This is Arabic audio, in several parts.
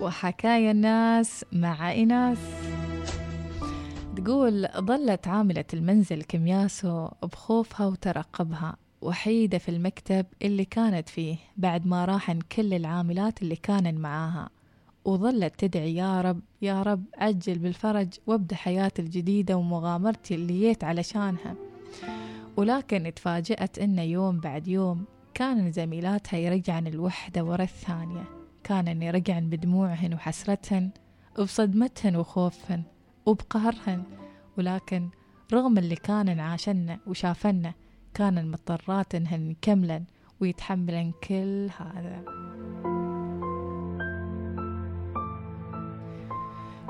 وحكايا الناس مع إناس تقول ظلت عاملة المنزل كمياسو بخوفها وترقبها وحيدة في المكتب اللي كانت فيه بعد ما راحن كل العاملات اللي كانن معاها. وظلت تدعي يا رب يا رب عجل بالفرج وابدأ حياتي الجديدة ومغامرتي اللي جيت علشانها. ولكن اتفاجأت إنه يوم بعد يوم كان زميلاتها يرجعن الوحدة ورا الثانية. كانن يرجعن بدموعهن وحسرتهن وبصدمتهن وخوفهن وبقهرهن ولكن رغم اللي كانن عاشنا وشافنا كانن مضطرات إنهن يكملن ويتحملن كل هذا.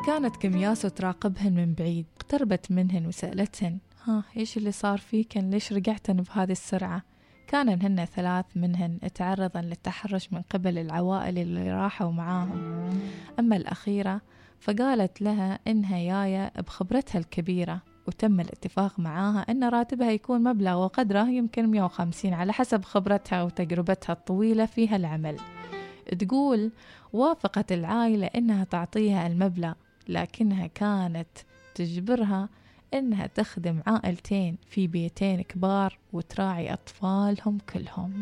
كانت كمياسو تراقبهن من بعيد اقتربت منهن وسألتهن ها إيش اللي صار فيكن؟ ليش رجعتن بهذه السرعة؟ كانن هن ثلاث منهن تعرضن للتحرش من قبل العوائل اللي راحوا معاهم. أما الأخيرة فقالت لها إنها جاية بخبرتها الكبيرة وتم الاتفاق معاها أن راتبها يكون مبلغ وقدره يمكن 150 على حسب خبرتها وتجربتها الطويلة في هالعمل. تقول وافقت العائلة إنها تعطيها المبلغ لكنها كانت تجبرها إنها تخدم عائلتين في بيتين كبار وتراعي أطفالهم كلهم.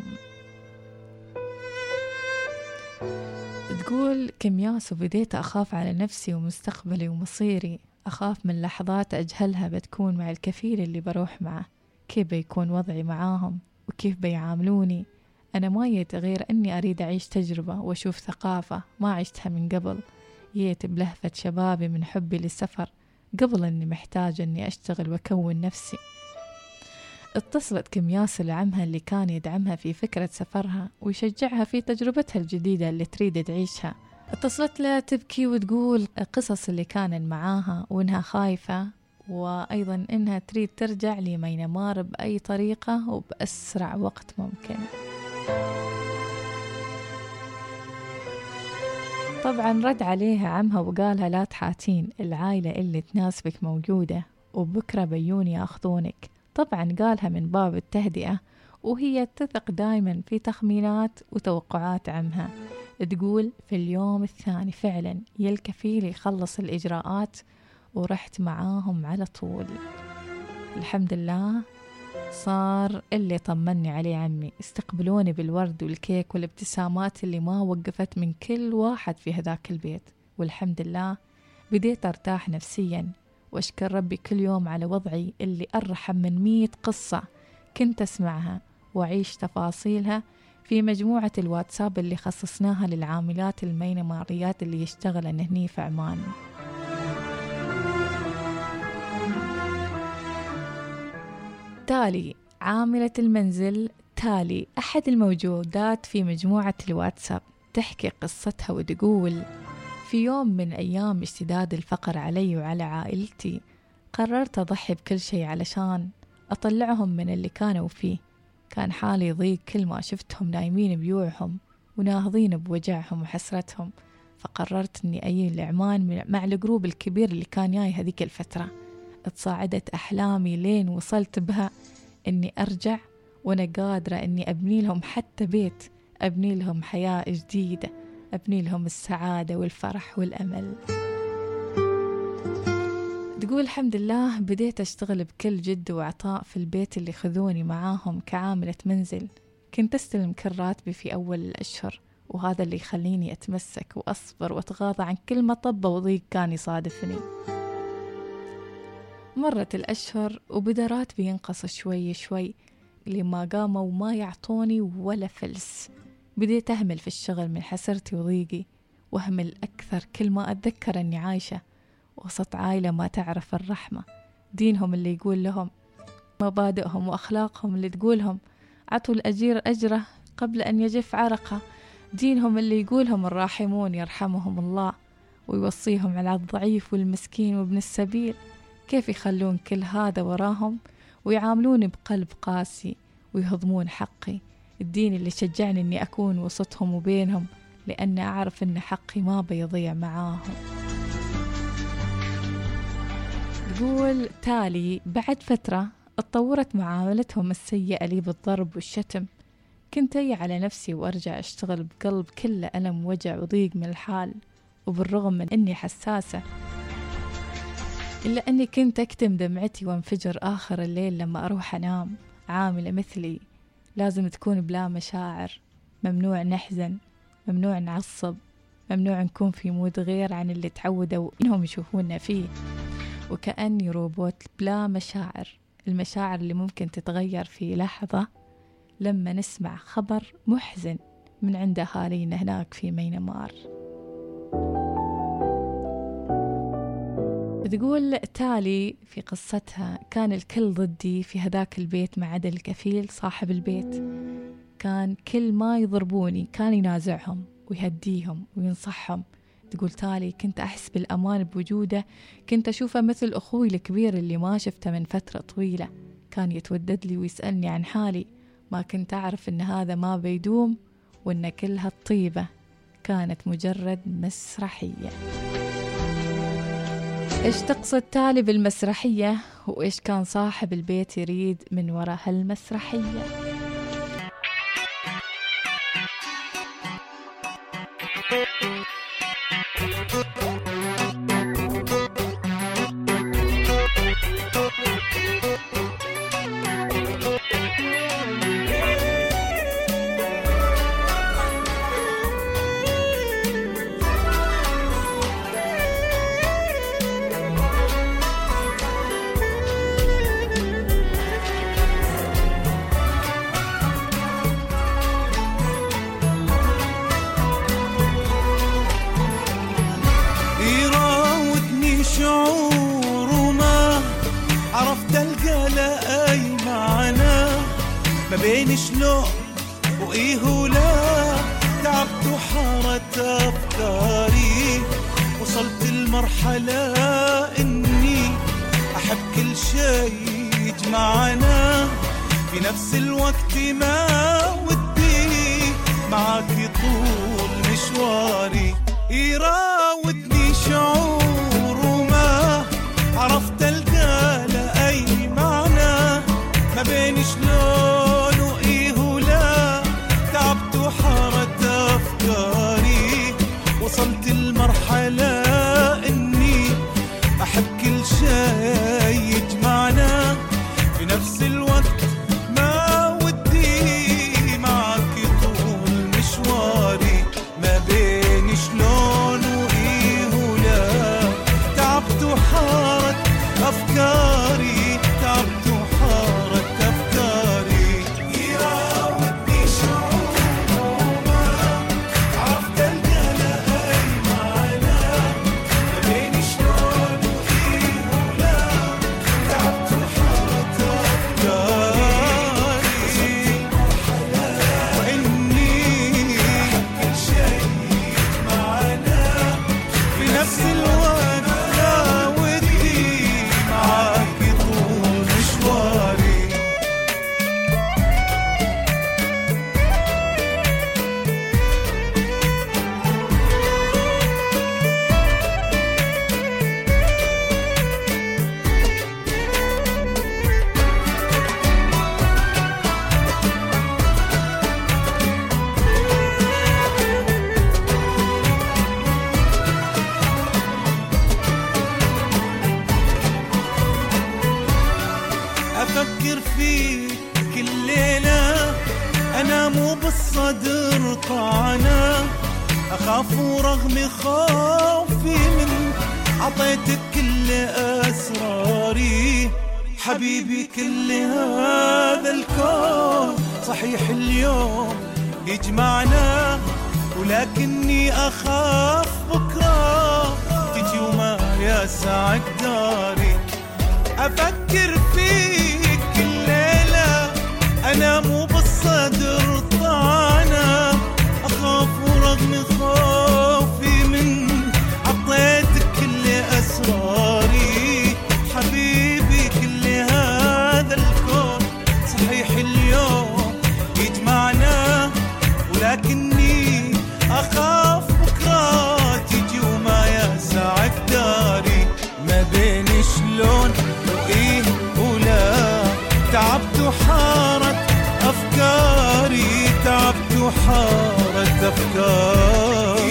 تقول كمياس وبديت أخاف على نفسي ومستقبلي ومصيري. أخاف من لحظات أجهلها بتكون مع الكفيل اللي بروح معه. كيف بيكون وضعي معاهم وكيف بيعاملوني. أنا ما جيت غير أني أريد أعيش تجربة وأشوف ثقافة ما عشتها من قبل. جيت بلهفة شبابي من حبي للسفر. قبل أني محتاجة أني أشتغل وأكون نفسي. اتصلت كمياس لعمها اللي كان يدعمها في فكرة سفرها ويشجعها في تجربتها الجديدة اللي تريد تعيشها. اتصلت لها تبكي وتقول قصص اللي كان معاها وإنها خايفة وأيضا إنها تريد ترجع لمينمار بأي طريقة وبأسرع وقت ممكن. طبعا رد عليها عمها وقالها لا تحاتين العائلة اللي تناسبك موجودة وبكرة بيون يأخذونك. طبعا قالها من باب التهدئة وهي تثق دايما في تخمينات وتوقعات عمها. تقول في اليوم الثاني فعلا يا الكفيل يخلص الإجراءات ورحت معاهم على طول. الحمد لله صار اللي طمني عليه عمي استقبلوني بالورد والكيك والابتسامات اللي ما وقفت من كل واحد في هذاك البيت. والحمد لله بديت أرتاح نفسيا وأشكر ربي كل يوم على وضعي اللي أرحم من مية قصة كنت أسمعها وأعيش تفاصيلها في مجموعة الواتساب اللي خصصناها للعاملات المينماريات اللي يشتغلن هني في عمان. تالي عاملة المنزل تالي أحد الموجودات في مجموعة الواتساب تحكي قصتها وتقول في يوم من أيام اشتداد الفقر علي وعلى عائلتي قررت أضحي بكل شيء علشان أطلعهم من اللي كانوا فيه. كان حالي ضيق كل ما شفتهم نايمين بيوعهم وناهضين بوجعهم وحسرتهم فقررت إني أجي لعمان مع الجروب الكبير اللي كان جاي هذيك الفترة. تصاعدت أحلامي لين وصلت بها إني أرجع وأنا قادرة إني أبني لهم حتى بيت أبني لهم حياة جديدة أبني لهم السعادة والفرح والأمل. تقول الحمد لله بديت أشتغل بكل جد وعطاء في البيت اللي خذوني معاهم كعاملة منزل. كنت أستلم كل راتبي في أول الأشهر وهذا اللي يخليني أتمسك وأصبر وأتغاضى عن كل مطبة وضيق كان يصادفني. مرت الأشهر وبدا راتبي ينقص شوي شوي لما قاموا وما يعطوني ولا فلس. بديت أهمل في الشغل من حسرتي وضيقي وأهمل أكثر كل ما أتذكر أني عايشة. وسط عائلة ما تعرف الرحمة دينهم اللي يقول لهم مبادئهم وأخلاقهم اللي تقولهم عطوا الأجير أجره قبل أن يجف عرقه. دينهم اللي يقولهم الراحمون يرحمهم الله ويوصيهم على الضعيف والمسكين وابن السبيل. كيف يخلون كل هذا وراهم ويعاملوني بقلب قاسي ويهضمون حقي؟ الدين اللي شجعني إني أكون وسطهم وبينهم لأني أعرف إن حقي ما بيضيع معاهم. تقول تالي بعد فترة اتطورت معاملتهم السيئة لي بالضرب والشتم. كنت أي على نفسي وأرجع أشتغل بقلب كله ألم وجع وضيق من الحال وبالرغم من أني حساسة إلا أني كنت أكتم دمعتي وانفجر آخر الليل لما أروح أنام. عاملة مثلي. لازم تكون بلا مشاعر. ممنوع نحزن. ممنوع نعصب. ممنوع نكون في مود غير عن اللي تعودوا إنهم يشوفونا فيه. وكأني روبوت بلا مشاعر. المشاعر اللي ممكن تتغير في لحظة لما نسمع خبر محزن من عند أهالينا هناك في مينمار. بتقول تالي في قصتها كان الكل ضدي في هذاك البيت ما عدا الكفيل صاحب البيت. كان كل ما يضربوني كان ينازعهم ويهديهم وينصحهم. تقول تالي كنت أحس بالأمان بوجوده كنت أشوفه مثل أخوي الكبير اللي ما شفته من فترة طويلة. كان يتودد لي ويسألني عن حالي. ما كنت أعرف إن هذا ما بيدوم وإن كل هالطيبة كانت مجرد مسرحية. إيش تقصد تالي بالمسرحية؟ وإيش كان صاحب البيت يريد من وراء هالمسرحية؟ بين شلون وإيه ولا تعبت وحارت أفكاري. وصلت المرحلة إني أحب كل شيء يجمعنا. في نفس الوقت ما ودي معاك طول مشواري. يراودني حبيبي كل هذا الكون صحيح اليوم يجمعنا ولكني أخاف بكرة. تجي وما يسعك داري. أفكر فيك كل ليلة أنا مو بالصدر شلون وإيه ولا تعبت وحارت أفكاري تعبت وحارت أفكاري.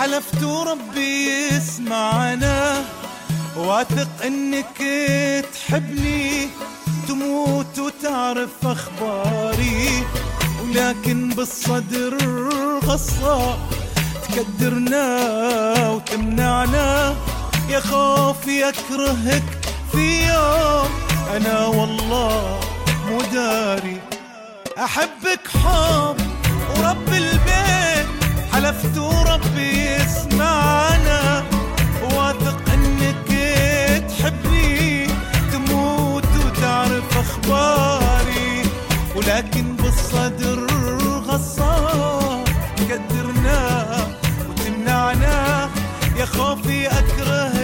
حلفت وربي يسمعنا. واثق إنك تحبني. تموت وتعرف أخباري. ولكن بالصدر غصة تكدرنا وتمنعنا. يا خوفي أكرهك في يوم. أنا والله مو داري. أحبك حب ورب البيت. حلفت وربي يسمعنا واثق إنك تحبني تموت وتعرف أخباري. ولكن بالصدر وتمنعنا. يا خوفي أكره